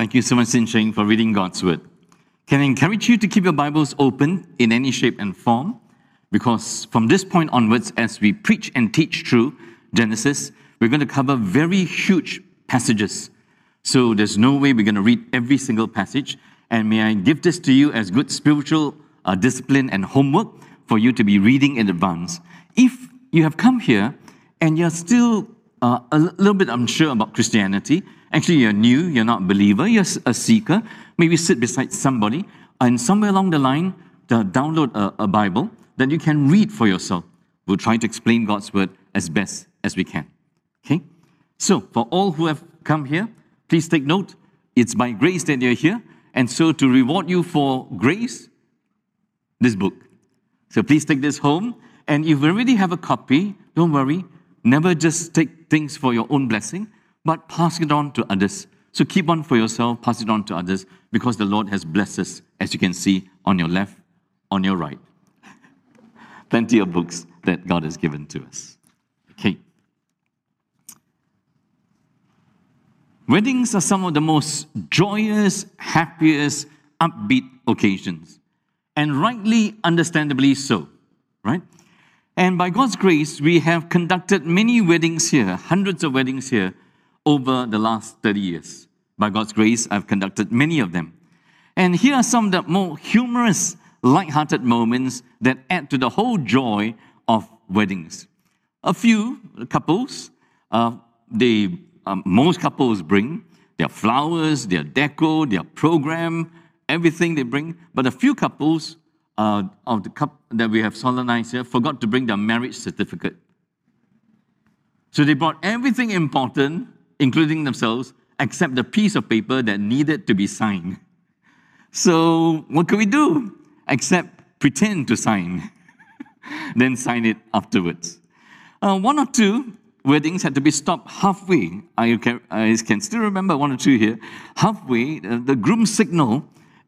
Thank you so much, Sin Cheng, for reading God's Word. Can I encourage you to keep your Bibles open in any shape and form? Because from this point onwards, as we preach and teach through Genesis, we're going to cover very huge passages. So there's no way we're going to read every single passage. And may I give this to you as good spiritual uh, discipline and homework for you to be reading in advance. If you have come here and you're still uh, a little bit unsure about Christianity, actually you're new, you're not a believer, you're a seeker, maybe sit beside somebody, and somewhere along the line, download a, a Bible that you can read for yourself. We'll try to explain God's word as best as we can. Okay? So, for all who have come here, please take note. It's by grace that you're here. And so, to reward you for grace, this book. So, please take this home. And if you already have a copy, don't worry. Never just take things for your own blessing, but pass it on to others. So keep on for yourself, pass it on to others, because the Lord has blessed us, as you can see on your left, on your right. Plenty of books that God has given to us. Okay. Weddings are some of the most joyous, happiest, upbeat occasions, and rightly, understandably so, right? And by God's grace, we have conducted many weddings here, hundreds of weddings here over the last 30 years. By God's grace, I've conducted many of them. And here are some of the more humorous, light-hearted moments that add to the whole joy of weddings. A few couples, uh, they, um, most couples bring their flowers, their deco, their program, everything they bring. But a few couples uh, of the couple that we have solemnized here forgot to bring their marriage certificate. So they brought everything important including themselves, except the piece of paper that needed to be signed. So, what could we do except pretend to sign, then sign it afterwards? Uh, one or two weddings had to be stopped halfway. I can, I can still remember one or two here. Halfway, uh, the groom signaled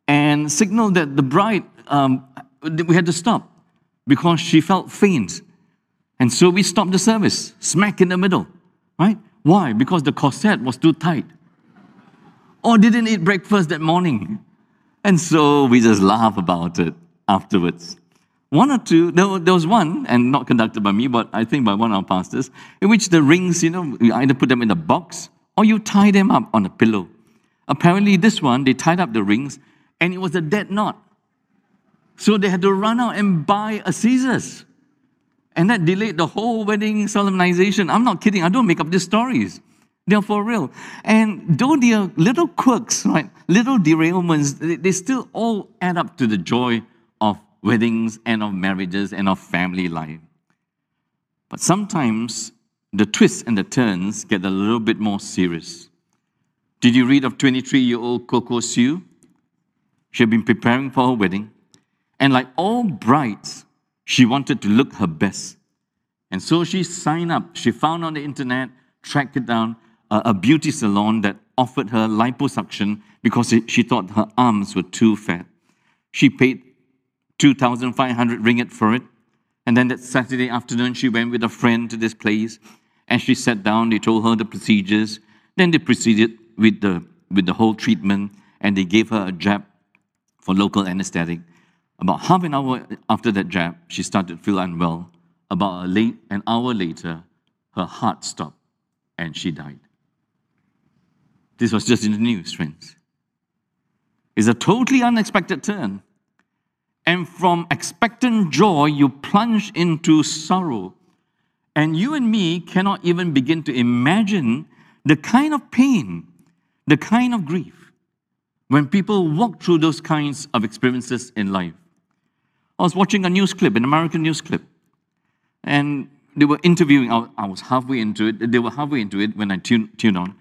and signaled that the bride, um, we had to stop because she felt faint. And so we stopped the service, smack in the middle, right? Why? Because the corset was too tight. Or didn't eat breakfast that morning. And so we just laugh about it afterwards. One or two, there, was one, and not conducted by me, but I think by one of our pastors, in which the rings, you know, you either put them in a box or you tie them up on a pillow. Apparently, this one, they tied up the rings and it was a dead knot. So they had to run out and buy a scissors. And that delayed the whole wedding solemnization. I'm not kidding. I don't make up these stories. They're for real. And though they are little quirks, right, little derailments, they, they still all add up to the joy of weddings and of marriages and of family life. But sometimes the twists and the turns get a little bit more serious. Did you read of 23 year old Coco Sue? She had been preparing for her wedding. And like all brides, she wanted to look her best. And so she signed up. She found on the internet, tracked it down, a beauty salon that offered her liposuction because she thought her arms were too fat. She paid 2,500 ringgit for it. And then that Saturday afternoon, she went with a friend to this place. And she sat down, they told her the procedures. Then they proceeded with the, with the whole treatment, and they gave her a jab for local anesthetic. About half an hour after that jab, she started to feel unwell. About late, an hour later, her heart stopped and she died. This was just in the news, friends. It's a totally unexpected turn. And from expectant joy, you plunge into sorrow. And you and me cannot even begin to imagine the kind of pain, the kind of grief, when people walk through those kinds of experiences in life. I was watching a news clip, an American news clip, and they were interviewing. I was halfway into it. They were halfway into it when I tuned, tuned on.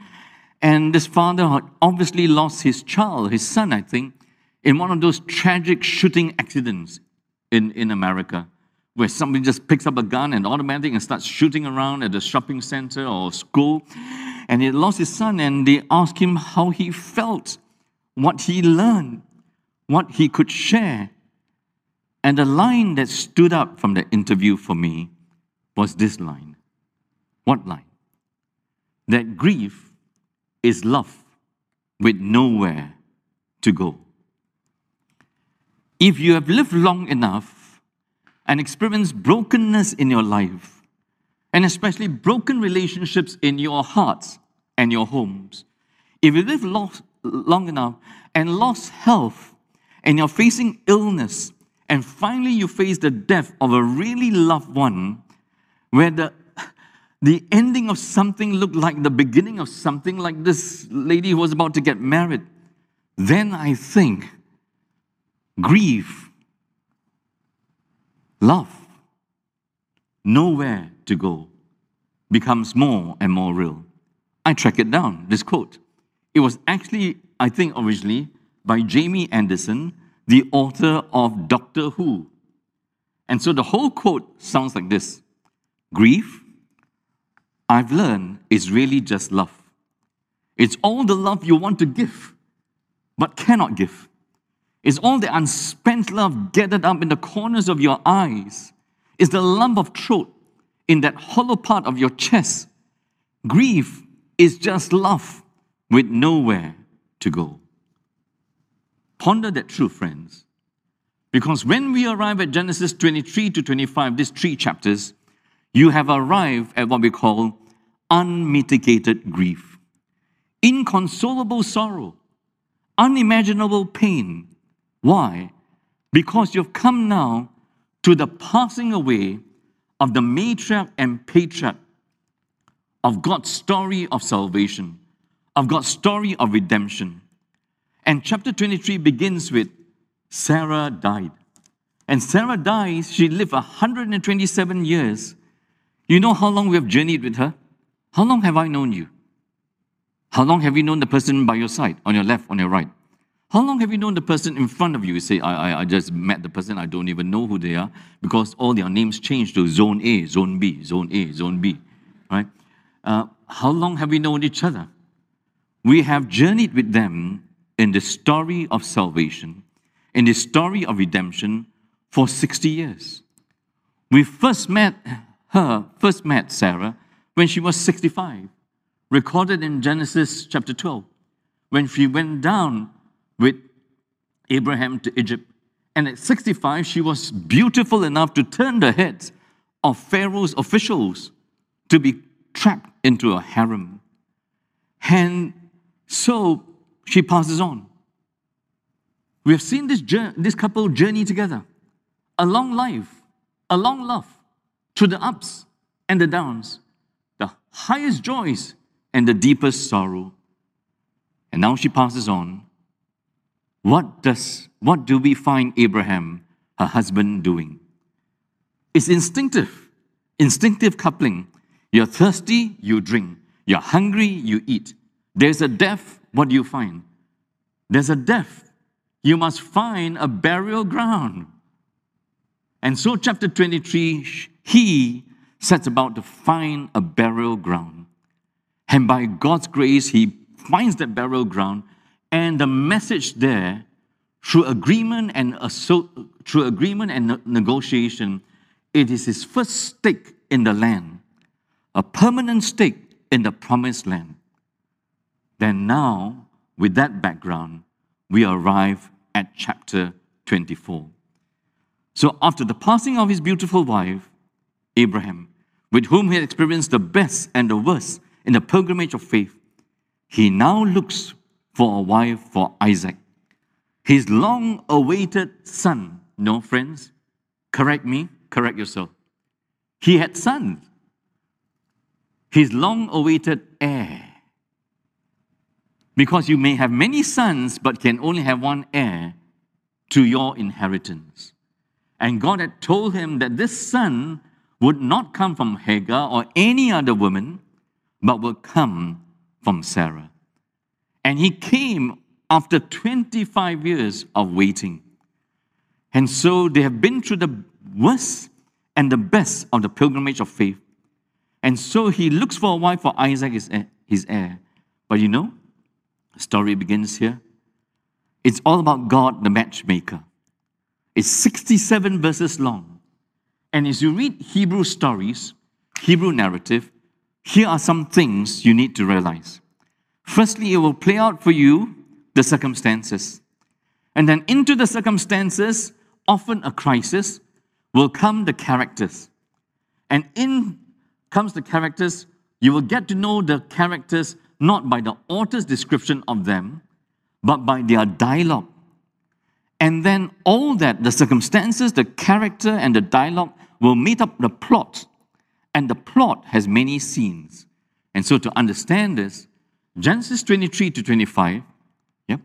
And this father had obviously lost his child, his son, I think, in one of those tragic shooting accidents in, in America, where somebody just picks up a gun and automatic and starts shooting around at a shopping center or school. And he lost his son, and they asked him how he felt, what he learned, what he could share. And the line that stood up from the interview for me was this line. What line? That grief is love with nowhere to go. If you have lived long enough and experienced brokenness in your life, and especially broken relationships in your hearts and your homes, if you live long enough and lost health and you're facing illness, and finally you face the death of a really loved one, where the the ending of something looked like the beginning of something, like this lady who was about to get married, then I think grief, love, nowhere to go becomes more and more real. I track it down, this quote. It was actually, I think, originally by Jamie Anderson, the author of Doctor Who. And so the whole quote sounds like this Grief, I've learned, is really just love. It's all the love you want to give, but cannot give. It's all the unspent love gathered up in the corners of your eyes. It's the lump of throat in that hollow part of your chest. Grief is just love with nowhere to go. Ponder that truth, friends. Because when we arrive at Genesis 23 to 25, these three chapters, you have arrived at what we call unmitigated grief, inconsolable sorrow, unimaginable pain. Why? Because you've come now to the passing away of the matriarch and patriarch of God's story of salvation, of God's story of redemption. And chapter 23 begins with Sarah died. And Sarah dies, she lived 127 years. You know how long we have journeyed with her? How long have I known you? How long have you known the person by your side, on your left, on your right? How long have you known the person in front of you? You say, I, I, I just met the person, I don't even know who they are, because all their names changed to zone A, zone B, zone A, zone B, right? Uh, how long have we known each other? We have journeyed with them in the story of salvation, in the story of redemption for 60 years. We first met her, first met Sarah when she was 65, recorded in Genesis chapter 12, when she went down with Abraham to Egypt. And at 65, she was beautiful enough to turn the heads of Pharaoh's officials to be trapped into a harem. And so she passes on. We have seen this, this couple journey together, a long life, a long love, through the ups and the downs, the highest joys and the deepest sorrow. And now she passes on. What does what do we find Abraham, her husband, doing? It's instinctive, instinctive coupling. You're thirsty, you drink. You're hungry, you eat. There's a death, what do you find? There's a death. You must find a burial ground. And so, chapter 23, he sets about to find a burial ground. And by God's grace, he finds that burial ground. And the message there, through agreement and through agreement and negotiation, it is his first stake in the land, a permanent stake in the promised land. Then now, with that background, we arrive at chapter 24. So, after the passing of his beautiful wife, Abraham, with whom he had experienced the best and the worst in the pilgrimage of faith, he now looks for a wife for Isaac, his long awaited son. No, friends, correct me, correct yourself. He had sons, his long awaited heir. Because you may have many sons, but can only have one heir to your inheritance. And God had told him that this son would not come from Hagar or any other woman, but will come from Sarah. And he came after 25 years of waiting. And so they have been through the worst and the best of the pilgrimage of faith. And so he looks for a wife for Isaac, his heir. But you know, story begins here. It's all about God, the matchmaker. It's 67 verses long. And as you read Hebrew stories, Hebrew narrative, here are some things you need to realize. Firstly, it will play out for you the circumstances. And then into the circumstances, often a crisis, will come the characters. And in comes the characters, you will get to know the characters not by the author's description of them, but by their dialogue. And then all that, the circumstances, the character, and the dialogue will meet up the plot. And the plot has many scenes. And so to understand this, Genesis 23 to 25, yep.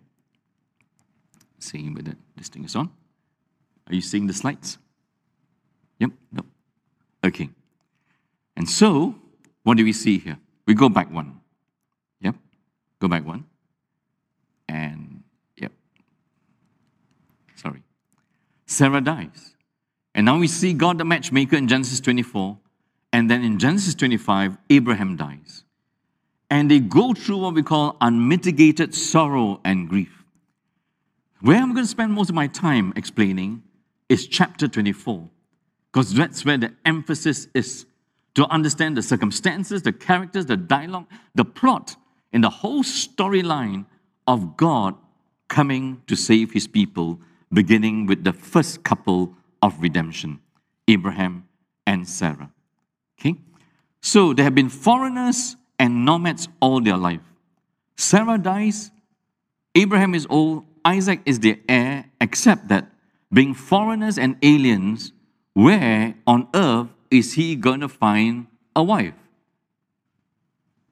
Seeing whether this thing is on. Are you seeing the slides? Yep, no. Okay. And so, what do we see here? We go back one. Go back one. And, yep. Sorry. Sarah dies. And now we see God the matchmaker in Genesis 24. And then in Genesis 25, Abraham dies. And they go through what we call unmitigated sorrow and grief. Where I'm going to spend most of my time explaining is chapter 24, because that's where the emphasis is to understand the circumstances, the characters, the dialogue, the plot, and the whole storyline of God coming to save his people, beginning with the first couple of redemption Abraham and Sarah. Okay? So they have been foreigners and nomads all their life. Sarah dies, Abraham is old, Isaac is their heir, except that being foreigners and aliens, where on earth is he going to find a wife?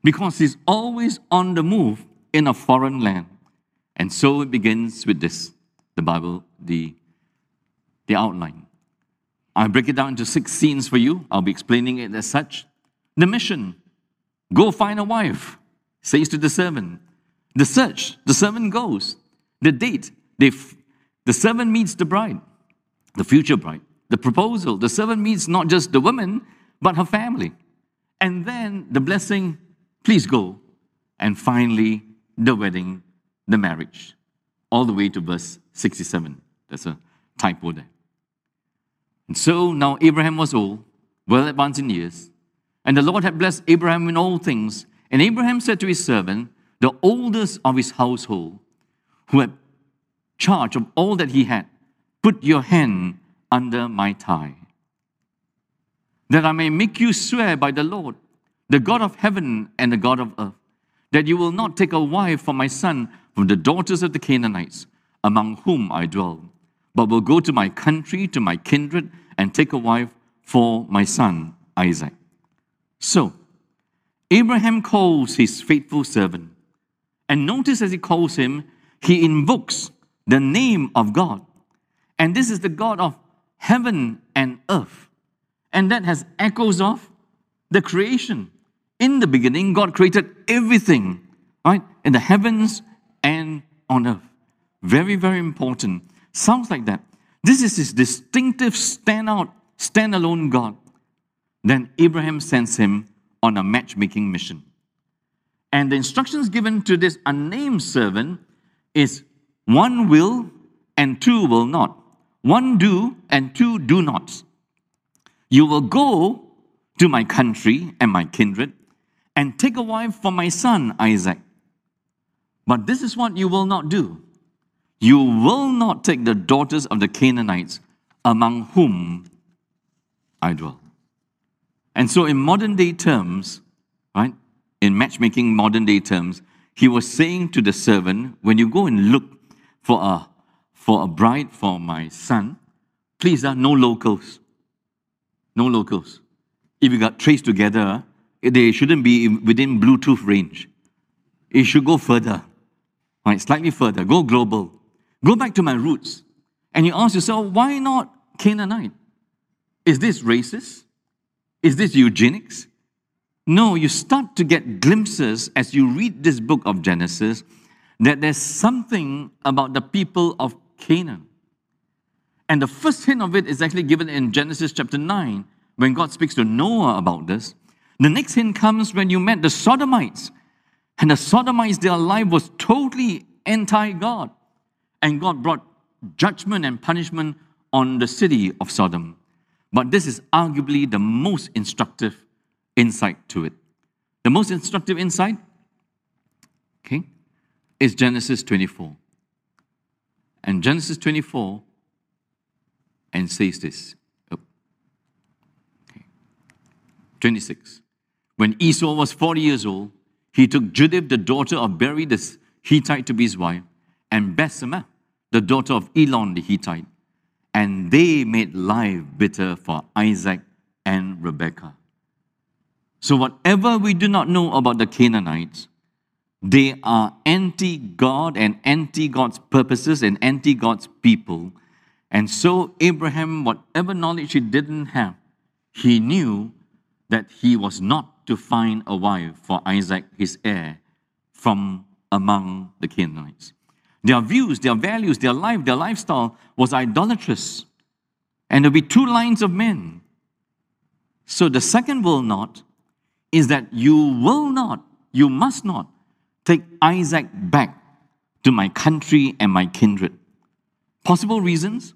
Because he's always on the move in a foreign land. And so it begins with this the Bible, the, the outline. I break it down into six scenes for you. I'll be explaining it as such. The mission go find a wife, says to the servant. The search, the servant goes. The date, they the servant meets the bride, the future bride. The proposal, the servant meets not just the woman, but her family. And then the blessing, please go. And finally, the wedding, the marriage. All the way to verse 67. There's a typo there. And so now Abraham was old, well advanced in years, and the Lord had blessed Abraham in all things. And Abraham said to his servant, the oldest of his household, who had charge of all that he had, put your hand under my thigh, that I may make you swear by the Lord, the God of heaven and the God of earth, that you will not take a wife for my son from the daughters of the Canaanites, among whom I dwell, but will go to my country, to my kindred, and take a wife for my son Isaac. So, Abraham calls his faithful servant, and notice as he calls him, he invokes the name of God. And this is the God of heaven and earth. And that has echoes of the creation. In the beginning, God created everything, right? In the heavens and on earth. Very, very important. Sounds like that. This is his distinctive standout, standalone God. Then Abraham sends him on a matchmaking mission. And the instructions given to this unnamed servant is one will and two will not. One do and two do not. You will go to my country and my kindred and take a wife for my son Isaac. But this is what you will not do. You will not take the daughters of the Canaanites among whom I dwell. And so, in modern day terms, right, in matchmaking modern day terms, he was saying to the servant, when you go and look for a, for a bride for my son, please, uh, no locals. No locals. If you got TraceTogether, they shouldn't be within Bluetooth range. It should go further, right? Slightly further. Go global. Go back to my roots. And you ask yourself, why not Canaanite? Is this racist? Is this eugenics? No, you start to get glimpses as you read this book of Genesis that there's something about the people of Canaan. And the first hint of it is actually given in Genesis chapter 9 when God speaks to Noah about this. The next hint comes when you met the Sodomites. And the Sodomites, their life was totally anti God. And God brought judgment and punishment on the city of Sodom. But this is arguably the most instructive insight to it. The most instructive insight Okay? is Genesis 24. And Genesis 24 and says this. Oh. Okay. 26. When Esau was 40 years old, he took Judith, the daughter of Beeri the Hittite, to be his wife, and Basemath, the daughter of Elon the Hittite. And they made life bitter for Isaac and Rebekah. So, whatever we do not know about the Canaanites, they are anti God and anti God's purposes and anti God's people. And so, Abraham, whatever knowledge he didn't have, he knew that he was not to find a wife for Isaac, his heir, from among the Canaanites. Their views, their values, their life, their lifestyle was idolatrous. And there'll be two lines of men. So the second will not is that you will not, you must not take Isaac back to my country and my kindred. Possible reasons?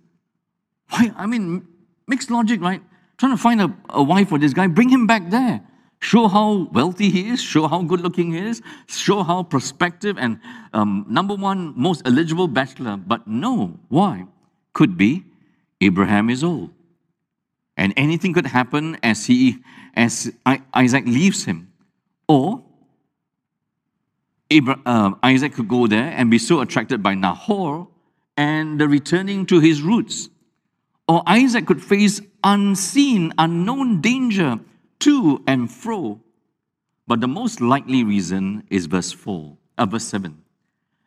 Why? I mean, mixed logic, right? Trying to find a, a wife for this guy, bring him back there. Show how wealthy he is, show how good looking he is, show how prospective and um, number one most eligible bachelor. But no, why? Could be Abraham is old. And anything could happen as he as Isaac leaves him. Or Abraham, uh, Isaac could go there and be so attracted by Nahor and the returning to his roots. Or Isaac could face unseen, unknown danger to and fro. But the most likely reason is verse 4, uh, verse 7.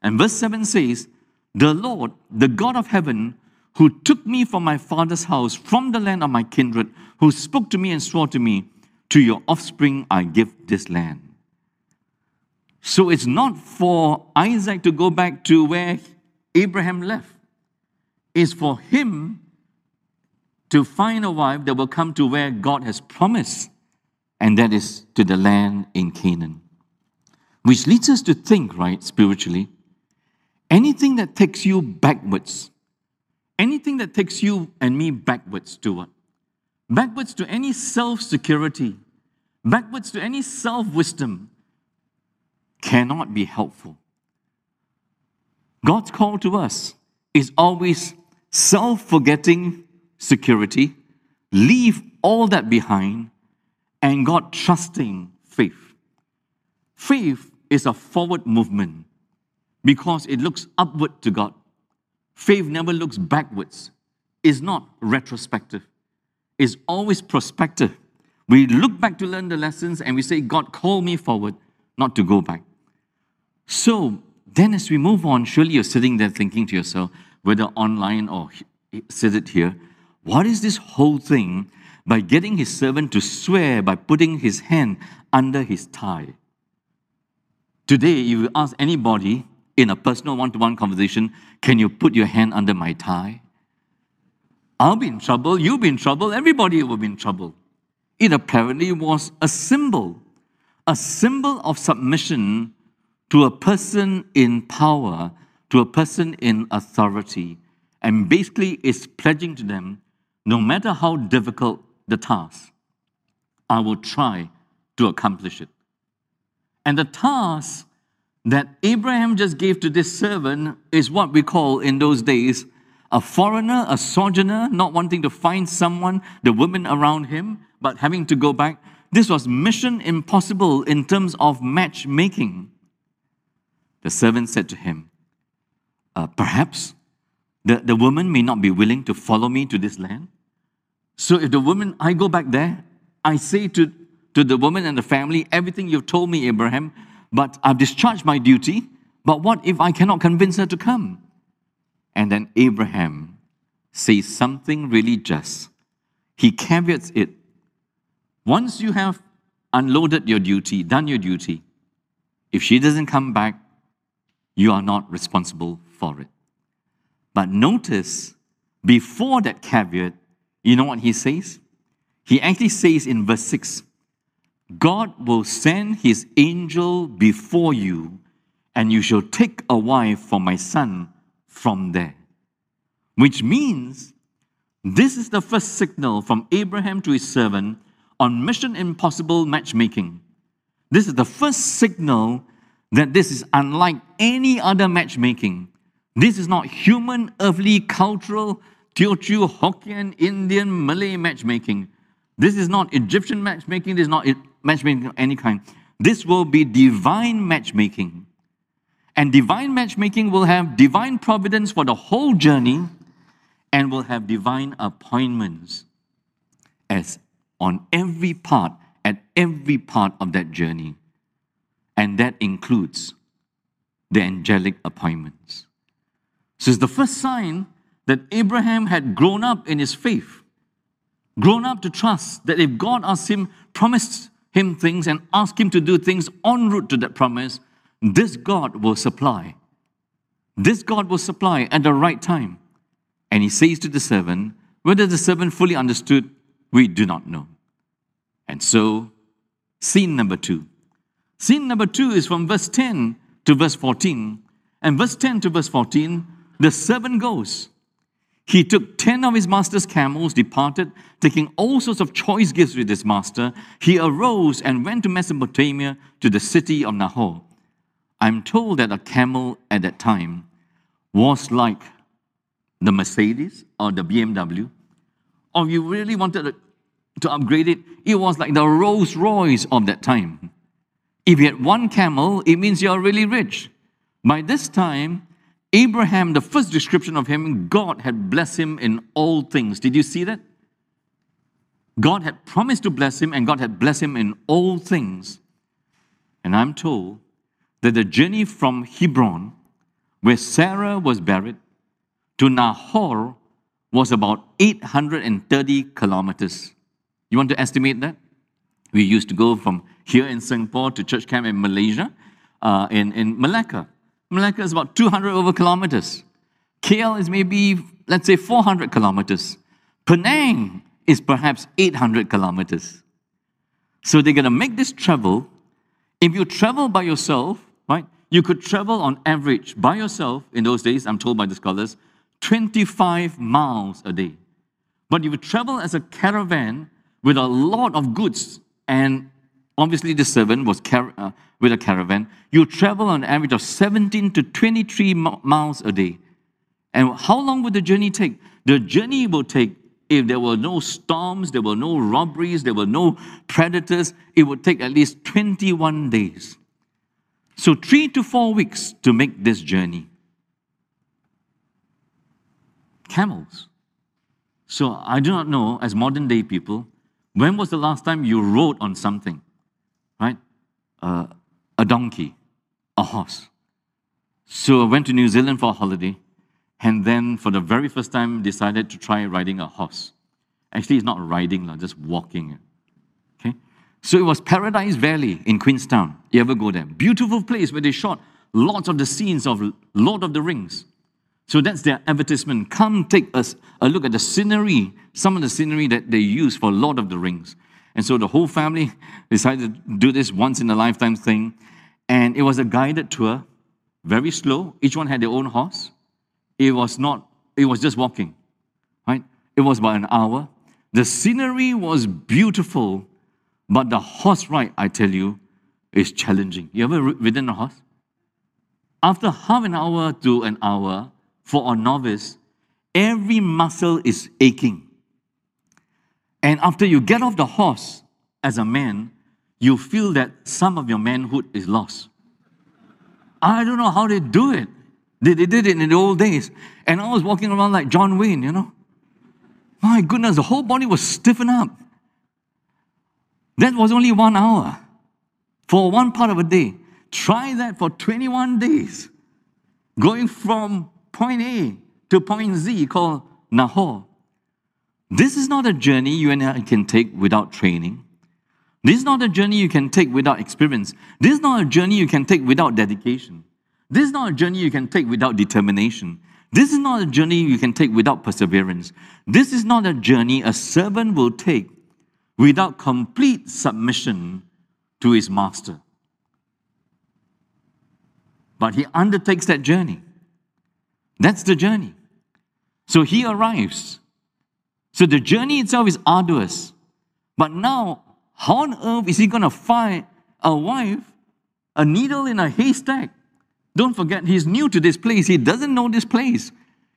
And verse 7 says, The Lord, the God of heaven, who took me from my father's house, from the land of my kindred, who spoke to me and swore to me, To your offspring I give this land. So it's not for Isaac to go back to where Abraham left, it's for him to find a wife that will come to where God has promised and that is to the land in Canaan. Which leads us to think, right, spiritually, anything that takes you backwards, anything that takes you and me backwards to what? Backwards to any self security, backwards to any self wisdom, cannot be helpful. God's call to us is always self forgetting security, leave all that behind, and God trusting faith. Faith is a forward movement because it looks upward to God. Faith never looks backwards, it's not retrospective, it's always prospective. We look back to learn the lessons and we say, God, call me forward, not to go back. So then, as we move on, surely you're sitting there thinking to yourself, whether online or sit here, what is this whole thing by getting his servant to swear by putting his hand under his thigh. Today, if you ask anybody in a personal one to one conversation, can you put your hand under my thigh? I'll be in trouble, you'll be in trouble, everybody will be in trouble. It apparently was a symbol, a symbol of submission to a person in power, to a person in authority, and basically is pledging to them no matter how difficult the task. I will try to accomplish it. And the task that Abraham just gave to this servant is what we call in those days a foreigner, a sojourner, not wanting to find someone, the women around him, but having to go back. This was mission impossible in terms of matchmaking. The servant said to him, uh, Perhaps the, the woman may not be willing to follow me to this land. So if the woman, I go back there, I say to, to the woman and the family, everything you've told me, Abraham, but I've discharged my duty. But what if I cannot convince her to come? And then Abraham says something really just. He caveats it. Once you have unloaded your duty, done your duty, if she doesn't come back, you are not responsible for it. But notice, before that caveat, you know what he says? He actually says in verse 6 God will send his angel before you, and you shall take a wife for my son from there. Which means this is the first signal from Abraham to his servant on mission impossible matchmaking. This is the first signal that this is unlike any other matchmaking. This is not human, earthly, cultural, Teochew, Hokkien, Indian, Malay matchmaking. This is not Egyptian matchmaking. This is not matchmaking of any kind. This will be divine matchmaking. And divine matchmaking will have divine providence for the whole journey and will have divine appointments as on every part, at every part of that journey. And that includes the angelic appointments. So it's the first sign that Abraham had grown up in his faith, grown up to trust that if God asked him, promised him things, and asked him to do things en route to that promise, this God will supply. This God will supply at the right time. And he says to the servant, whether the servant fully understood, we do not know. And so, scene number two. Scene number two is from verse 10 to verse 14. And verse 10 to verse 14, the servant goes. He took 10 of his master's camels, departed, taking all sorts of choice gifts with his master. He arose and went to Mesopotamia to the city of Nahor. I'm told that a camel at that time was like the Mercedes or the BMW, or you really wanted to upgrade it, it was like the Rolls Royce of that time. If you had one camel, it means you're really rich. By this time, Abraham, the first description of him, God had blessed him in all things. Did you see that? God had promised to bless him, and God had blessed him in all things. And I'm told that the journey from Hebron, where Sarah was buried, to Nahor was about 830 kilometers. You want to estimate that? We used to go from here in Singapore to church camp in Malaysia, uh, in, in Malacca. Malacca is about 200 over kilometers. KL is maybe, let's say, 400 kilometers. Penang is perhaps 800 kilometers. So they're going to make this travel. If you travel by yourself, right? You could travel on average by yourself in those days, I'm told by the scholars, 25 miles a day. But if you travel as a caravan with a lot of goods, and obviously the servant was car- uh, with a caravan, you travel on average of 17 to 23 miles a day. And how long would the journey take? The journey will take, if there were no storms, there were no robberies, there were no predators, it would take at least 21 days. So, three to four weeks to make this journey. Camels. So, I do not know, as modern day people, when was the last time you rode on something? Uh, a donkey, a horse. So, I went to New Zealand for a holiday, and then for the very first time, decided to try riding a horse. Actually, it's not riding, just walking. Okay? So it was Paradise Valley in Queenstown. You ever go there? Beautiful place where they shot lots of the scenes of Lord of the Rings. So that's their advertisement. Come take us a look at the scenery, some of the scenery that they use for Lord of the Rings. And so the whole family decided to do this once in a lifetime thing. And it was a guided tour, very slow. Each one had their own horse. It was not, it was just walking, right? It was about an hour. The scenery was beautiful but the horse ride, I tell you, is challenging. You ever ridden a horse? After half an hour to an hour, for a novice, every muscle is aching. And after you get off the horse as a man, you feel that some of your manhood is lost. I don't know how they do it. They, they did it in the old days. And I was walking around like John Wayne, you know. My goodness, the whole body was stiffened up. That was only one hour for one part of a day. Try that for 21 days, going from point A to point Z called Nahor. This is not a journey you and I can take without training. This is not a journey you can take without experience. This is not a journey you can take without dedication. This is not a journey you can take without determination. This is not a journey you can take without perseverance. This is not a journey a servant will take without complete submission to his master. But he undertakes that journey. That's the journey. So he arrives. So the journey itself is arduous. But now, how on earth is he going to find a wife, a needle in a haystack. Don't forget, he's new to this place. He doesn't know this place.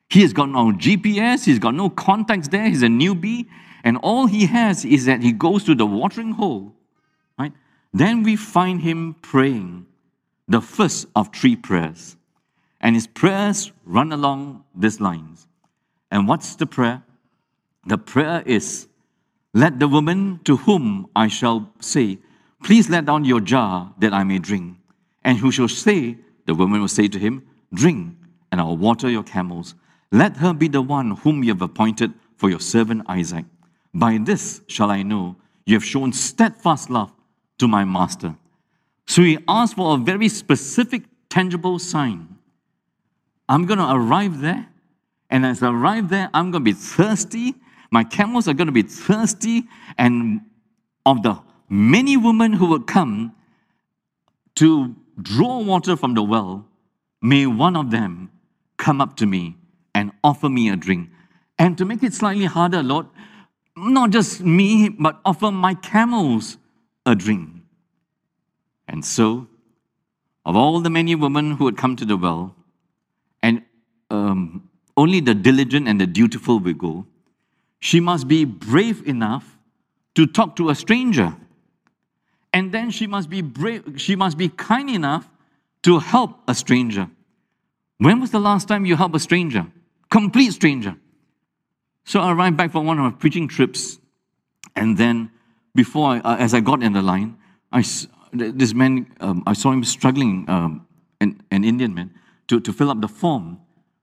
He has got no GPS, he's got no contacts there, he's a newbie, and all he has is that he goes to the watering hole, right? Then we find him praying the first of three prayers. And his prayers run along these lines. And what's the prayer? The prayer is, Let the woman to whom I shall say, Please let down your jar that I may drink. And who shall say, The woman will say to him, Drink, and I'll water your camels. Let her be the one whom you have appointed for your servant Isaac. By this shall I know you have shown steadfast love to my master. So he asked for a very specific, tangible sign. I'm going to arrive there, and as I arrive there, I'm going to be thirsty. My camels are going to be thirsty, and of the many women who would come to draw water from the well, may one of them come up to me and offer me a drink. And to make it slightly harder, Lord, not just me, but offer my camels a drink. And so, of all the many women who had come to the well, and um, only the diligent and the dutiful will go, she must be brave enough to talk to a stranger. And then she must be brave, she must be kind enough to help a stranger. When was the last time you helped a stranger? Complete stranger. So I arrived back from one of my preaching trips, and then before, I, uh, as I got in the line, I, this man, um, I saw him struggling, um, an, an Indian man, to, to fill up the form.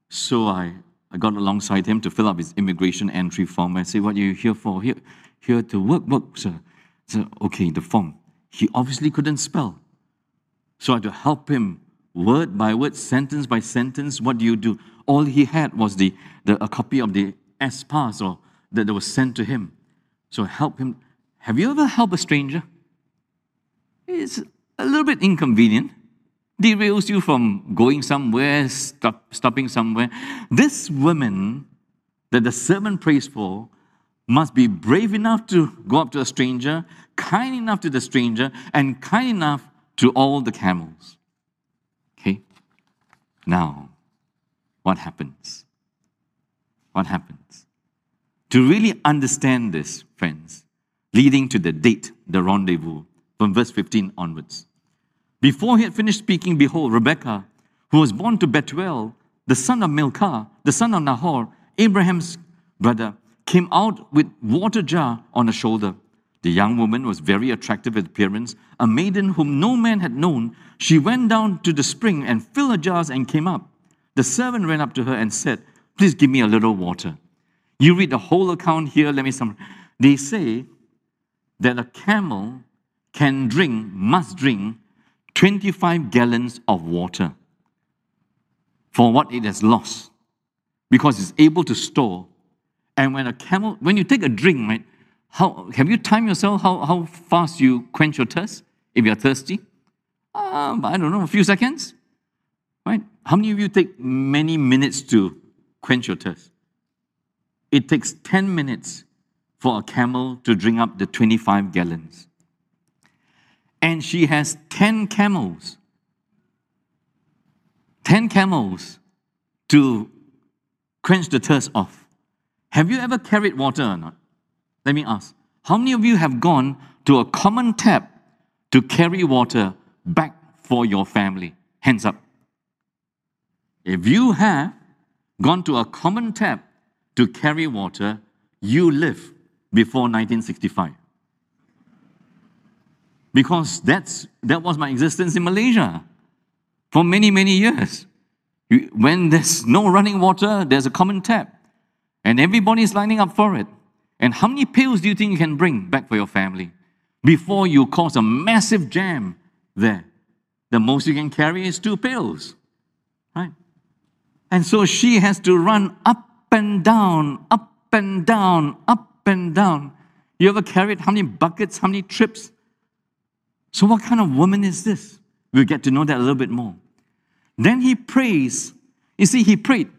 So I, I got alongside him to fill up his immigration entry form. I said, What are you here for? Here, here to work, work, sir. So, okay, the form. He obviously couldn't spell. So I had to help him word by word, sentence by sentence. What do you do? All he had was the, the a copy of the S pass or that, that was sent to him. So help him. Have you ever helped a stranger? It's a little bit inconvenient, derails you from going somewhere, stop, stopping somewhere. This woman that the servant prays for must be brave enough to go up to a stranger, kind enough to the stranger, and kind enough to all the camels. Okay? Now, what happens? What happens? To really understand this, friends, leading to the date, the rendezvous, from verse 15 onwards. Before he had finished speaking, behold, Rebekah, who was born to Bethuel, the son of Milcah, the son of Nahor, Abraham's brother, came out with water jar on her shoulder. The young woman was very attractive in appearance, a maiden whom no man had known. She went down to the spring and filled her jars and came up. The servant ran up to her and said, Please give me a little water. You read the whole account here. Let me summarize. They say that a camel can drink, must drink 25 gallons of water for what it has lost because it's able to store. And when a camel, when you take a drink, right, how, have you timed yourself how, how fast you quench your thirst if you're thirsty? Um, I don't know, a few seconds? Right? How many of you take many minutes to quench your thirst? It takes 10 minutes for a camel to drink up the 25 gallons and she has 10 camels. 10 camels to quench the thirst off. Have you ever carried water or not? Let me ask. How many of you have gone to a common tap to carry water back for your family? Hands up. If you have gone to a common tap to carry water, you live before 1965 because that's, that was my existence in Malaysia for many, many years. When there's no running water, there's a common tap, and everybody's lining up for it. And how many pails do you think you can bring back for your family before you cause a massive jam there? The most you can carry is two pails, right? And so she has to run up and down, up and down, up and down. You ever carried how many buckets, how many trips? So, what kind of woman is this? We'll get to know that a little bit more. Then he prays. You see, he prayed.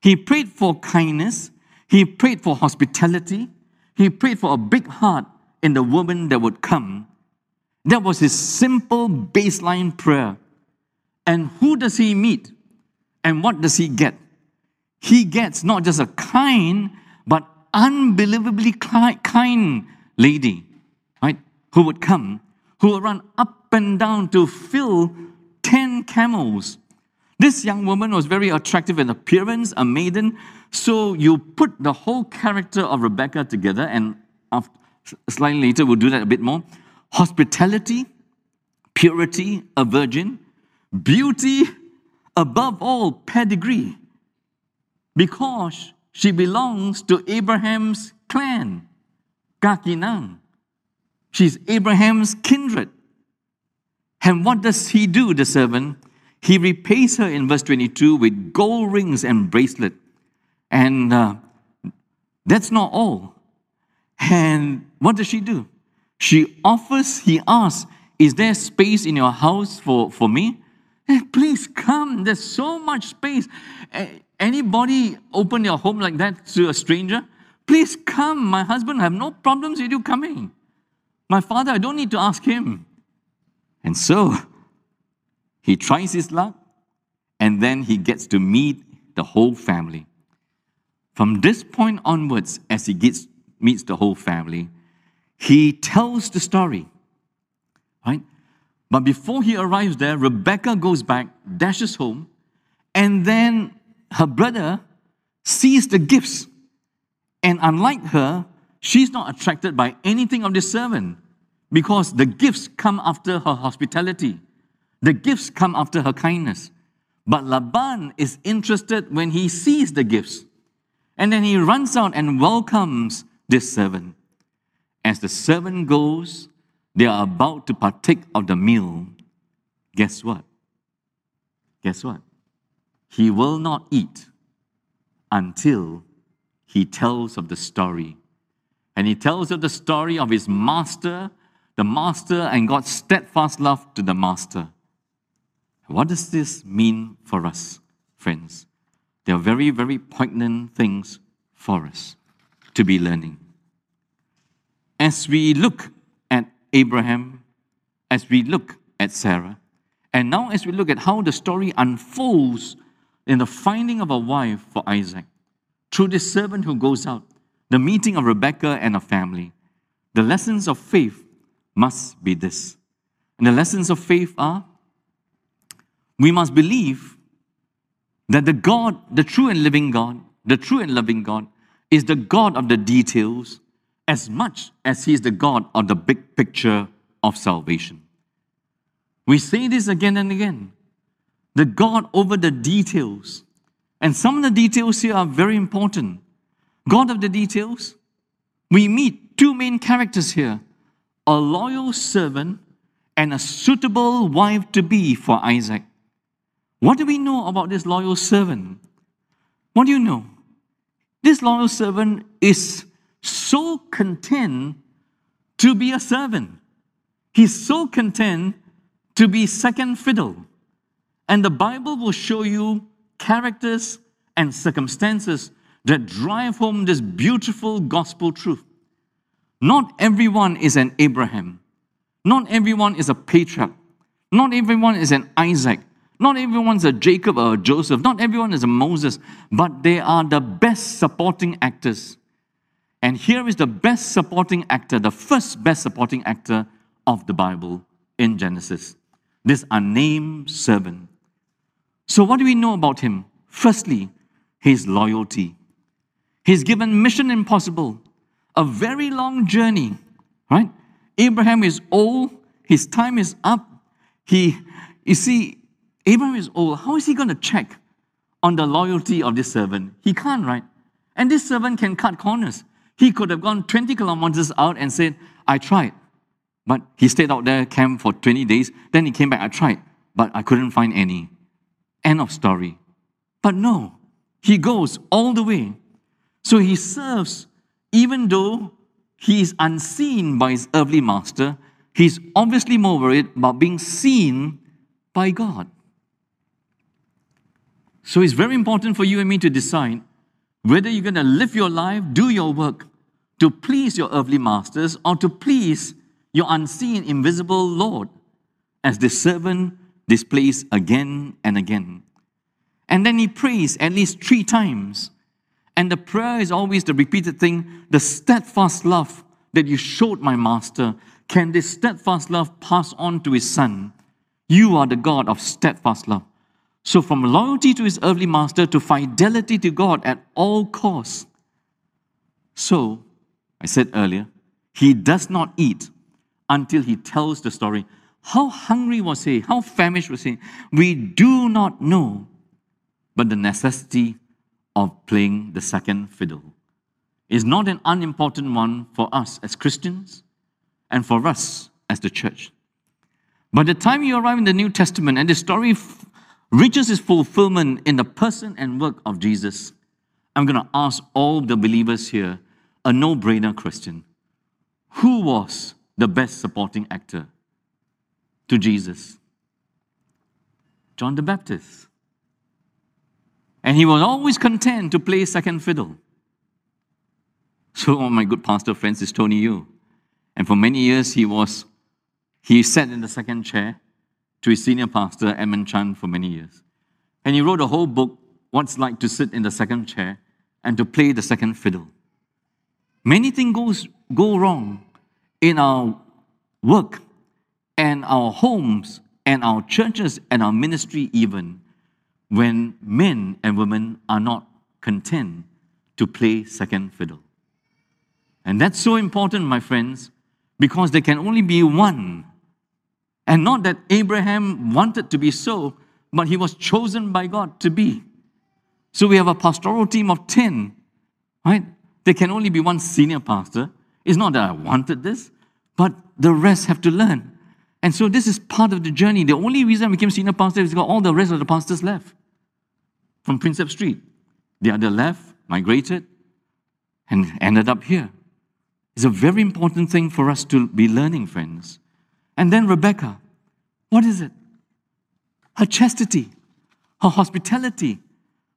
He prayed for kindness, he prayed for hospitality, he prayed for a big heart in the woman that would come. That was his simple baseline prayer. And who does he meet? And what does he get? He gets not just a kind, but unbelievably kind lady, right? Who would come, who would run up and down to fill 10 camels. This young woman was very attractive in appearance, a maiden. So you put the whole character of Rebecca together, and after, slightly later we'll do that a bit more. Hospitality, purity, a virgin, beauty, above all, pedigree, because she belongs to Abraham's clan, Kakinang. She's Abraham's kindred. And what does he do, the servant? He repays her in verse 22 with gold rings and bracelet. And uh, that's not all. And what does she do? She offers, he asks, Is there space in your house for, for me? Hey, please come. There's so much space. Anybody open your home like that to a stranger? Please come. My husband, I have no problems with you coming. My father, I don't need to ask him. And so he tries his luck, and then he gets to meet the whole family. From this point onwards, as he gets, meets the whole family, he tells the story. Right? But before he arrives there, Rebecca goes back, dashes home, and then her brother sees the gifts. And unlike her, she's not attracted by anything of this servant because the gifts come after her hospitality, the gifts come after her kindness. But Laban is interested when he sees the gifts. And then he runs out and welcomes this servant. As the servant goes, they are about to partake of the meal. Guess what? Guess what? He will not eat until he tells of the story. And he tells of the story of his master the master and God's steadfast love to the master. What does this mean for us, friends? There are very, very poignant things for us to be learning. As we look at Abraham, as we look at Sarah, and now as we look at how the story unfolds in the finding of a wife for Isaac, through this servant who goes out, the meeting of Rebecca and her family, the lessons of faith must be this. And the lessons of faith are we must believe that the God, the true and living God, the true and loving God, is the God of the details as much as He is the God of the big picture of salvation. We say this again and again. The God over the details. And some of the details here are very important. God of the details. We meet two main characters here a loyal servant and a suitable wife to be for Isaac. What do we know about this loyal servant? What do you know? This loyal servant is so content to be a servant. He's so content to be second fiddle. And the Bible will show you characters and circumstances that drive home this beautiful gospel truth. Not everyone is an Abraham. Not everyone is a patriarch. Not everyone is an Isaac. Not everyone's a Jacob or a Joseph. Not everyone is a Moses. But they are the best supporting actors. And here is the best supporting actor, the first best supporting actor of the Bible in Genesis. This unnamed servant. So, what do we know about him? Firstly, his loyalty. He's given mission impossible a very long journey, right? Abraham is old, his time is up. He, you see, Abraham is old. How is he going to check on the loyalty of this servant? He can't, right? And this servant can cut corners. He could have gone 20 kilometers out and said, I tried. But he stayed out there, camp for 20 days. Then he came back, I tried, but I couldn't find any. End of story. But no, he goes all the way. So he serves even though he is unseen by his earthly master, he's obviously more worried about being seen by God. So it's very important for you and me to decide whether you're going to live your life, do your work to please your earthly masters or to please your unseen, invisible Lord, as the servant displays again and again. And then he prays at least three times. And the prayer is always the repeated thing the steadfast love that you showed my master, can this steadfast love pass on to his son? You are the God of steadfast love. So, from loyalty to his earthly master to fidelity to God at all costs. So, I said earlier, he does not eat until he tells the story. How hungry was he? How famished was he? We do not know, but the necessity of playing the second fiddle is not an unimportant one for us as Christians and for us as the church. By the time you arrive in the New Testament and the story f- reaches its fulfillment in the person and work of Jesus, I'm going to ask all the believers here a no brainer question Who was the best supporting actor to Jesus? John the Baptist. And he was always content to play second fiddle. So, oh, my good pastor friends is Tony Yeo. And for many years, he was, he sat in the second chair to his senior pastor, Edmund Chan, for many years. And he wrote a whole book, What's Like to Sit in the Second Chair and to Play the Second Fiddle. Many things goes, go wrong in our work and our homes and our churches and our ministry, even when men and women are not content to play second fiddle. And that's so important, my friends, because there can only be one. And not that Abraham wanted to be so, but he was chosen by God to be. So we have a pastoral team of 10, right? There can only be one senior pastor. It's not that I wanted this, but the rest have to learn. And so this is part of the journey. The only reason I became senior pastor is because all the rest of the pastors left from Prinsep Street. The other left, migrated, and ended up here. It's a very important thing for us to be learning, friends. And then Rebecca, what is it? Her chastity, her hospitality,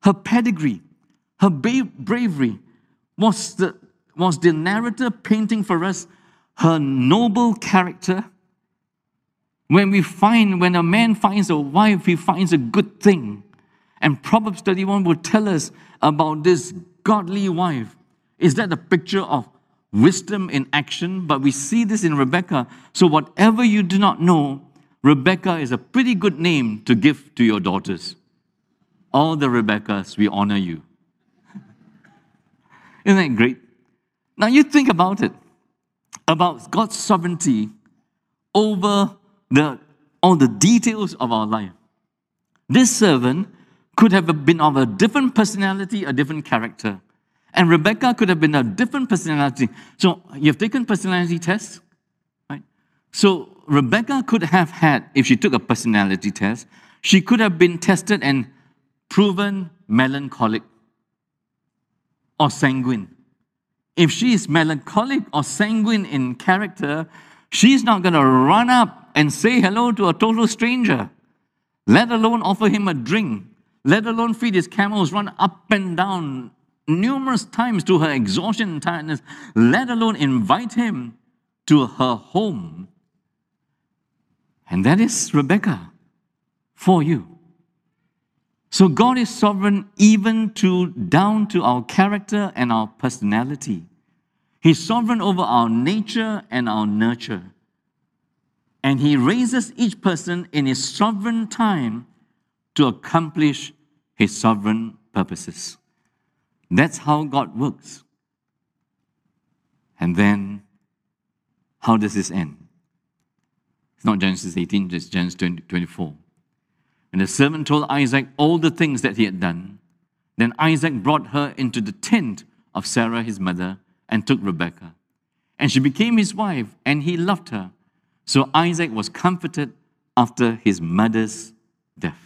her pedigree, her bravery was the, was the narrator painting for us her noble character. When we find, when a man finds a wife, he finds a good thing. And Proverbs 31 will tell us about this godly wife. Is that a picture of wisdom in action, but we see this in Rebecca. So, whatever you do not know, Rebecca is a pretty good name to give to your daughters. All the Rebeccas, we honor you. Isn't that great? Now, you think about it about God's sovereignty over the, all the details of our life. This servant could have been of a different personality, a different character. And Rebecca could have been a different personality. So you've taken personality tests, right? So Rebecca could have had, if she took a personality test, she could have been tested and proven melancholic or sanguine. If she is melancholic or sanguine in character, she's not going to run up and say hello to a total stranger, let alone offer him a drink, let alone feed his camels, run up and down numerous times to her exhaustion and tiredness, let alone invite him to her home. And that is Rebecca for you. So God is sovereign even to down to our character and our personality. He's sovereign over our nature and our nurture. And he raises each person in his sovereign time to accomplish his sovereign purposes. That's how God works. And then, how does this end? It's not Genesis 18, it's Genesis 20, 24. And the servant told Isaac all the things that he had done. Then Isaac brought her into the tent of Sarah, his mother, and took Rebekah. And she became his wife, and he loved her. So Isaac was comforted after his mother's death.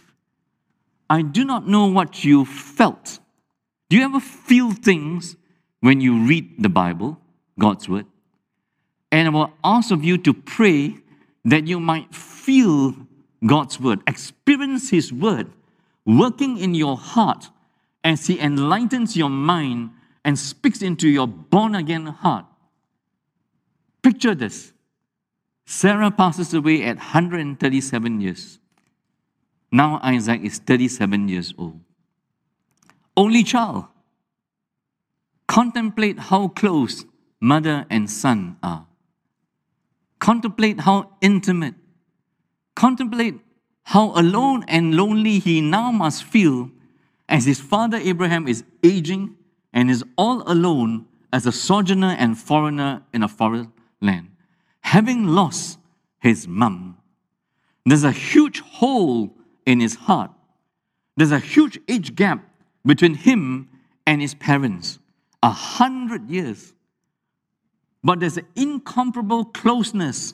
I do not know what you felt do you ever feel things when you read the Bible, God's Word? And I will ask of you to pray that you might feel God's Word, experience His Word working in your heart as He enlightens your mind and speaks into your born again heart. Picture this Sarah passes away at 137 years. Now Isaac is 37 years old. Only child. Contemplate how close mother and son are. Contemplate how intimate. Contemplate how alone and lonely he now must feel as his father Abraham is aging and is all alone as a sojourner and foreigner in a foreign land, having lost his mum. There's a huge hole in his heart. There's a huge age gap between him and his parents, a hundred years. But there's an incomparable closeness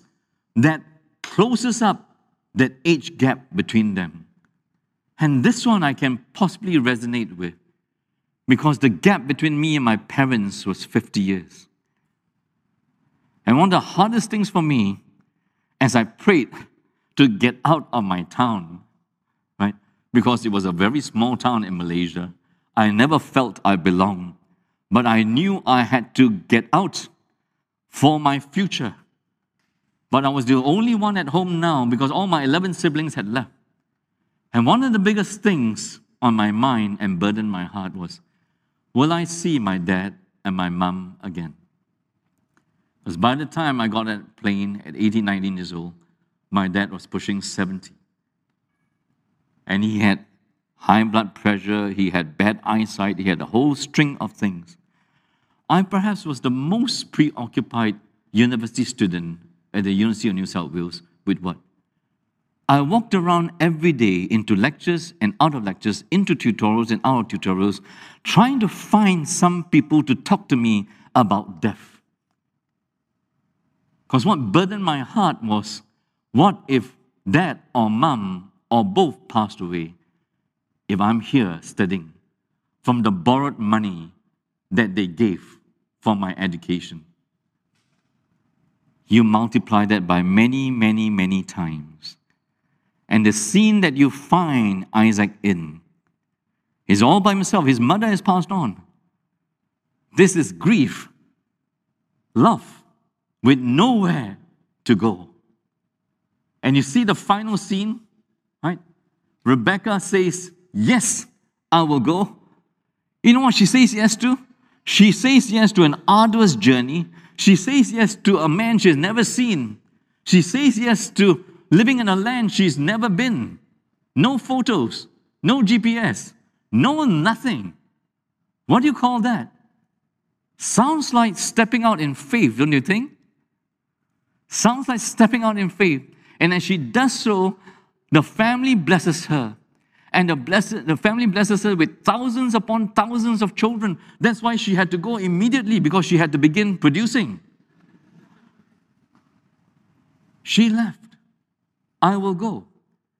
that closes up that age gap between them. And this one I can possibly resonate with because the gap between me and my parents was 50 years. And one of the hardest things for me as I prayed to get out of my town? Because it was a very small town in Malaysia. I never felt I belonged, but I knew I had to get out for my future. But I was the only one at home now because all my 11 siblings had left. And one of the biggest things on my mind and burdened my heart was Will I see my dad and my mom again? Because by the time I got that plane at 18, 19 years old, my dad was pushing 70. And he had high blood pressure, he had bad eyesight, he had a whole string of things. I perhaps was the most preoccupied university student at the University of New South Wales with what? I walked around every day into lectures and out of lectures, into tutorials and out of tutorials, trying to find some people to talk to me about death. Because what burdened my heart was what if dad or mom or both passed away if I'm here studying from the borrowed money that they gave for my education? You multiply that by many, many, many times and the scene that you find Isaac in is all by himself. His mother has passed on. This is grief, love, with nowhere to go. And you see the final scene? Rebecca says, Yes, I will go. You know what she says yes to? She says yes to an arduous journey. She says yes to a man she's never seen. She says yes to living in a land she's never been. No photos, no GPS, no nothing. What do you call that? Sounds like stepping out in faith, don't you think? Sounds like stepping out in faith. And as she does so, the family blesses her. And the, blessed, the family blesses her with thousands upon thousands of children. That's why she had to go immediately because she had to begin producing. She left. I will go.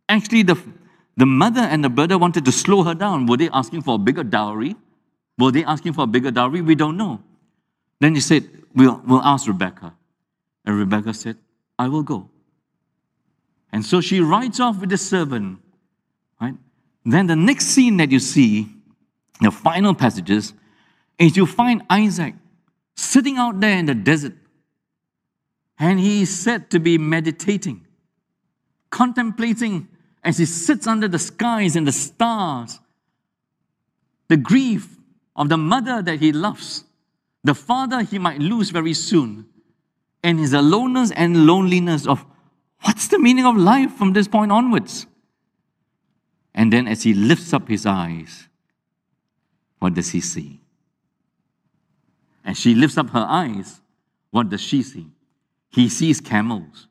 Actually, the, the mother and the brother wanted to slow her down. Were they asking for a bigger dowry? Were they asking for a bigger dowry? We don't know. Then he said, We'll, we'll ask Rebecca. And Rebecca said, I will go. And so she rides off with the servant. Right? Then the next scene that you see, the final passages, is you find Isaac sitting out there in the desert. And he is said to be meditating contemplating as he sits under the skies and the stars, the grief of the mother that he loves, the father he might lose very soon, and his aloneness and loneliness of what's the meaning of life from this point onwards? And then as he lifts up his eyes, what does he see? As she lifts up her eyes, what does she see? He sees camels.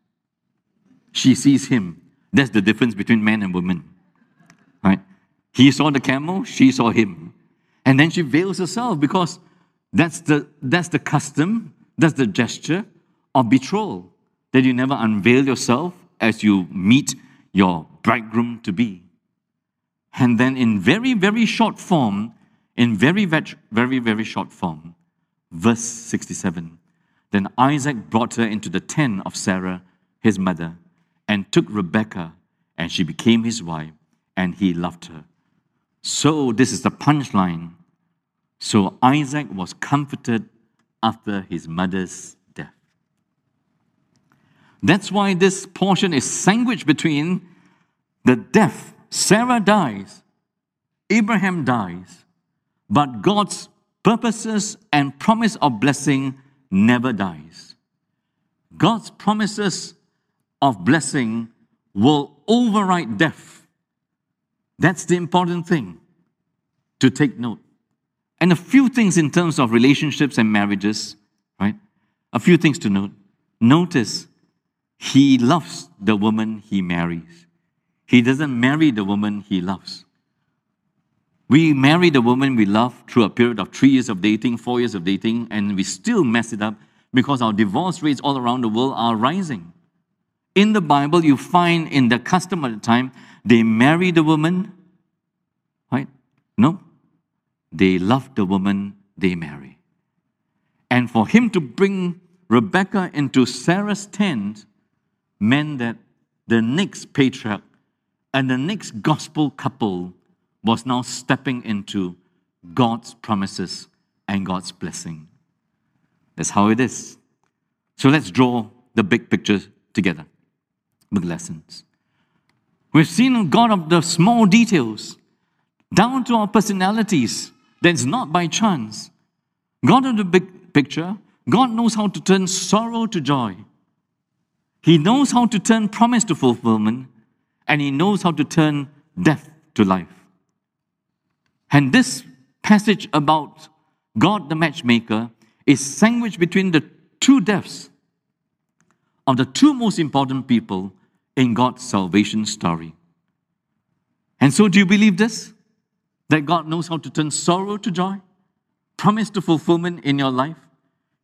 She sees him. That's the difference between man and woman. Right? He saw the camel, she saw him. And then she veils herself because that's the, that's the custom, that's the gesture of betrothal. That you never unveil yourself as you meet your bridegroom to be. And then, in very, very short form, in very, very, very short form, verse 67 Then Isaac brought her into the tent of Sarah, his mother, and took Rebekah, and she became his wife, and he loved her. So, this is the punchline. So, Isaac was comforted after his mother's. That's why this portion is sandwiched between the death. Sarah dies, Abraham dies, but God's purposes and promise of blessing never dies. God's promises of blessing will override death. That's the important thing to take note. And a few things in terms of relationships and marriages, right? A few things to note. Notice he loves the woman he marries. He doesn't marry the woman he loves. We marry the woman we love through a period of three years of dating, four years of dating, and we still mess it up because our divorce rates all around the world are rising. In the Bible, you find in the custom at the time, they marry the woman, right? No. They love the woman they marry. And for him to bring Rebecca into Sarah's tent meant that the next patriarch and the next gospel couple was now stepping into God's promises and God's blessing. That's how it is. So let's draw the big picture together with lessons. We've seen God of the small details, down to our personalities, that's not by chance. God of the big picture, God knows how to turn sorrow to joy. He knows how to turn promise to fulfillment, and He knows how to turn death to life. And this passage about God the matchmaker is sandwiched between the two deaths of the two most important people in God's salvation story. And so, do you believe this? That God knows how to turn sorrow to joy, promise to fulfillment in your life?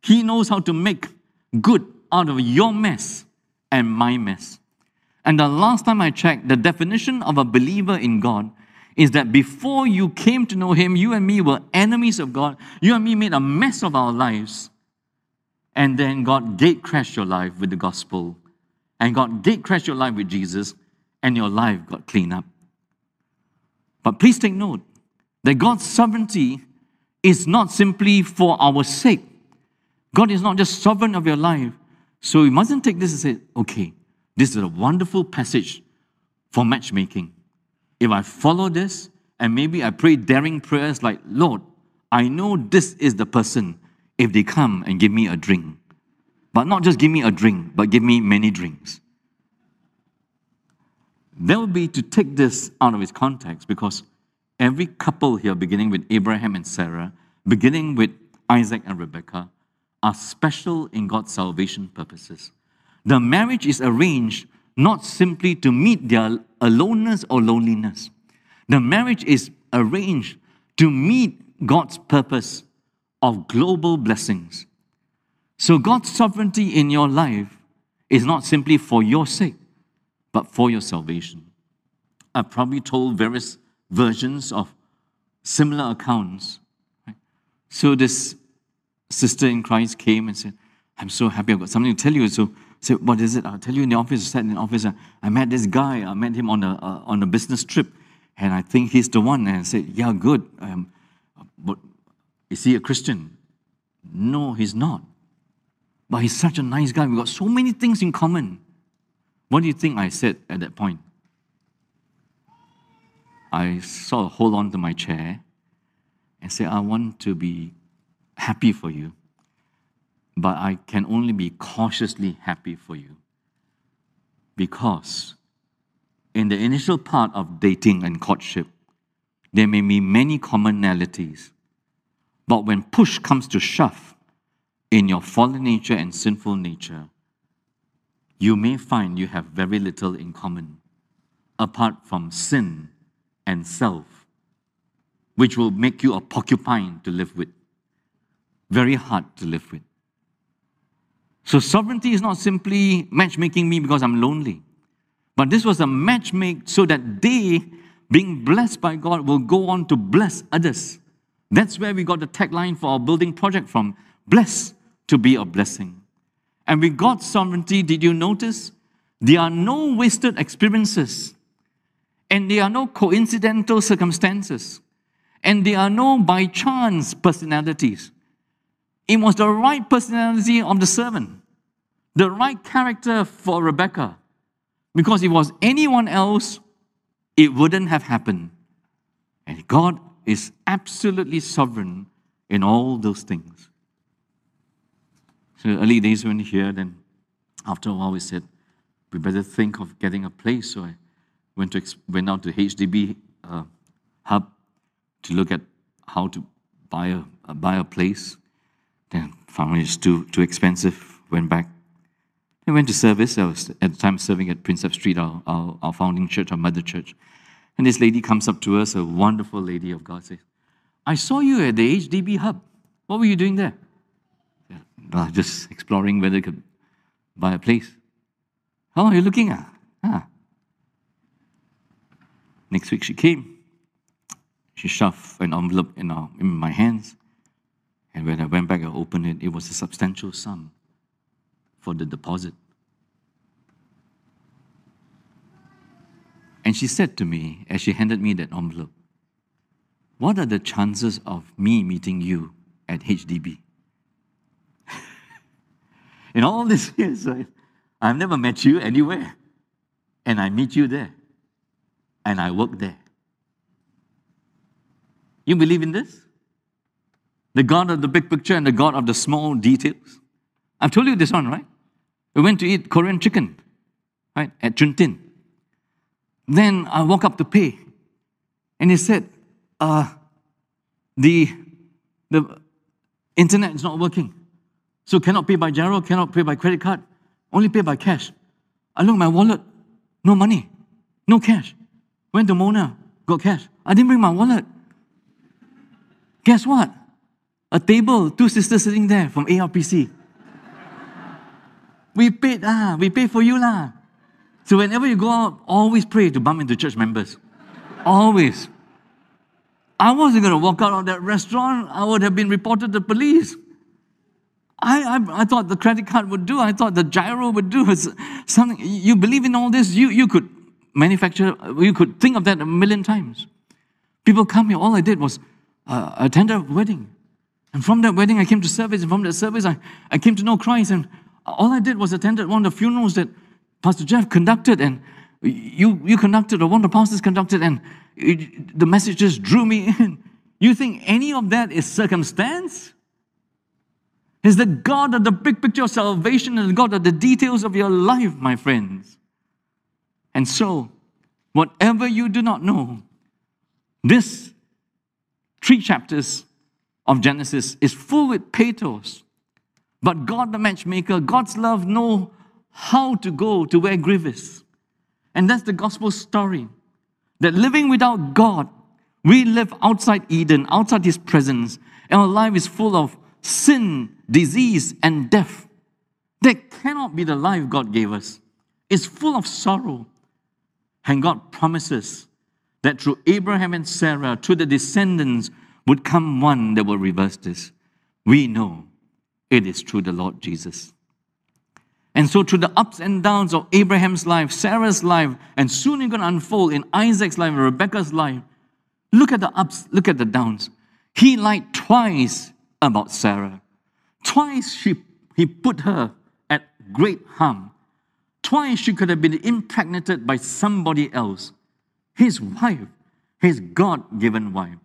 He knows how to make good out of your mess and my mess. And the last time I checked, the definition of a believer in God is that before you came to know Him, you and me were enemies of God. You and me made a mess of our lives. And then God gate crashed your life with the gospel. And God gate crashed your life with Jesus, and your life got cleaned up. But please take note that God's sovereignty is not simply for our sake. God is not just sovereign of your life. So you mustn't take this and say, okay, this is a wonderful passage for matchmaking. If I follow this, and maybe I pray daring prayers like, Lord, I know this is the person if they come and give me a drink. But not just give me a drink, but give me many drinks. That would be to take this out of its context because every couple here, beginning with Abraham and Sarah, beginning with Isaac and Rebekah, are special in God's salvation purposes. The marriage is arranged not simply to meet their aloneness or loneliness. The marriage is arranged to meet God's purpose of global blessings. So, God's sovereignty in your life is not simply for your sake, but for your salvation. I've probably told various versions of similar accounts. So, this sister in Christ came and said, I'm so happy, I've got something to tell you. So, I said, what is it? I'll tell you in the office. I sat in the office. I met this guy. I met him on a, uh, on a business trip. And I think he's the one. And I said, yeah, good. Um, but is he a Christian? No, he's not. But he's such a nice guy. We've got so many things in common. What do you think I said at that point? I sort of hold on to my chair and say, I want to be happy for you but I can only be cautiously happy for you. Because in the initial part of dating and courtship, there may be many commonalities. But when push comes to shove in your fallen nature and sinful nature, you may find you have very little in common apart from sin and self, which will make you a porcupine to live with, very hard to live with. So sovereignty is not simply matchmaking me because I'm lonely. But this was a matchmake so that they, being blessed by God, will go on to bless others. That's where we got the tagline for our building project from bless to be a blessing. And with God's sovereignty, did you notice? There are no wasted experiences, and there are no coincidental circumstances, and there are no by chance personalities. It was the right personality of the servant the right character for Rebecca. Because if it was anyone else, it wouldn't have happened. And God is absolutely sovereign in all those things. So early days when here, then after a while we said, we better think of getting a place. So I went, to, went out to HDB uh, Hub to look at how to buy a, uh, buy a place. Then found it's too, too expensive, went back. I went to service. I was at the time serving at Prinsep Street, our, our, our founding church, our mother church. And this lady comes up to us, a wonderful lady of God, says, I saw you at the HDB hub. What were you doing there? Well, just exploring whether I could buy a place. How are you looking at? Ah. Next week she came. She shoved an envelope in, our, in my hands. And when I went back, I opened it. It was a substantial sum for the deposit. And she said to me, as she handed me that envelope, What are the chances of me meeting you at HDB? In all these years, I, I've never met you anywhere. And I meet you there. And I work there. You believe in this? The God of the big picture and the God of the small details. I've told you this one, right? We went to eat Korean chicken, right, at Chun Tin. Then I walk up to pay, and he said, uh, the, the internet is not working. So cannot pay by Giro, cannot pay by credit card, only pay by cash. I look my wallet, no money, no cash. Went to Mona, got cash. I didn't bring my wallet. Guess what? A table, two sisters sitting there from ARPC. we paid, ah, we paid for you lah. So whenever you go out, always pray to bump into church members. always. I wasn't going to walk out of that restaurant. I would have been reported to police. I, I, I, thought the credit card would do. I thought the Giro would do. something. You believe in all this? You, you could manufacture, you could think of that a million times. People come here. All I did was uh, attend a wedding. And from that wedding, I came to service. And from that service, I, I came to know Christ. And all I did was attend one of the funerals that Pastor Jeff conducted and you, you conducted or one of the pastors conducted and it, the message just drew me in. You think any of that is circumstance? Is the God of the big picture of salvation and the God of the details of your life, my friends. And so, whatever you do not know, this three chapters of Genesis is full with pathos. But God, the matchmaker, God's love, know how to go to where grief is. And that's the gospel story. That living without God, we live outside Eden, outside His presence, and our life is full of sin, disease, and death. That cannot be the life God gave us. It's full of sorrow. And God promises that through Abraham and Sarah, through the descendants, would come one that will reverse this. We know it is through the Lord Jesus. And so, through the ups and downs of Abraham's life, Sarah's life, and soon it's going to unfold in Isaac's life and Rebecca's life, look at the ups, look at the downs. He lied twice about Sarah. Twice she, he put her at great harm. Twice she could have been impregnated by somebody else. His wife, his God given wife.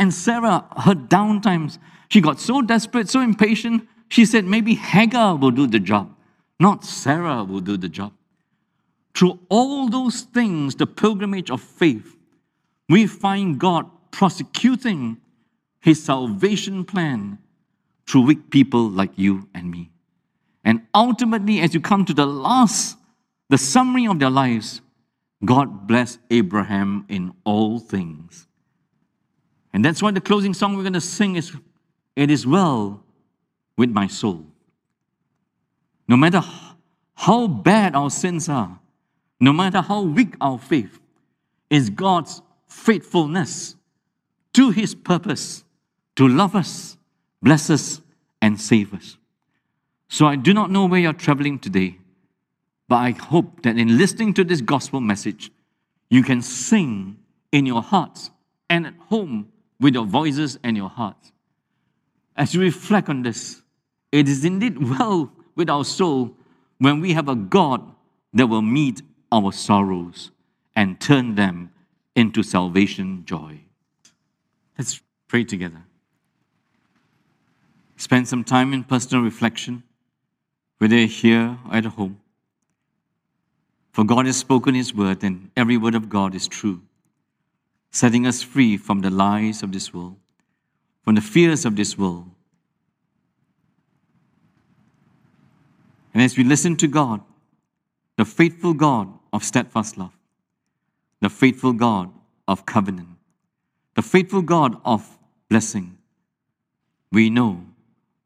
And Sarah, her downtimes, she got so desperate, so impatient, she said, maybe Hagar will do the job. Not Sarah will do the job. Through all those things, the pilgrimage of faith, we find God prosecuting his salvation plan through weak people like you and me. And ultimately, as you come to the last, the summary of their lives, God bless Abraham in all things. And that's why the closing song we're going to sing is It is well with my soul. No matter how bad our sins are, no matter how weak our faith, is God's faithfulness to his purpose to love us, bless us, and save us. So I do not know where you're traveling today, but I hope that in listening to this gospel message, you can sing in your hearts and at home with your voices and your hearts. As you reflect on this, it is indeed well with our soul when we have a God that will meet our sorrows and turn them into salvation joy. Let's pray together. Spend some time in personal reflection, whether here or at home. For God has spoken His word, and every word of God is true, setting us free from the lies of this world, from the fears of this world. And as we listen to God, the faithful God of steadfast love, the faithful God of covenant, the faithful God of blessing, we know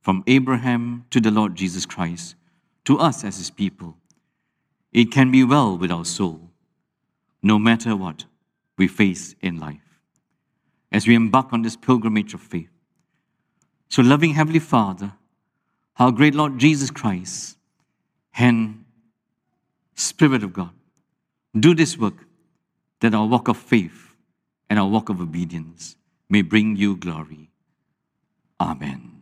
from Abraham to the Lord Jesus Christ, to us as his people, it can be well with our soul, no matter what we face in life, as we embark on this pilgrimage of faith. So, loving Heavenly Father, our great Lord Jesus Christ, and Spirit of God, do this work that our walk of faith and our walk of obedience may bring you glory. Amen.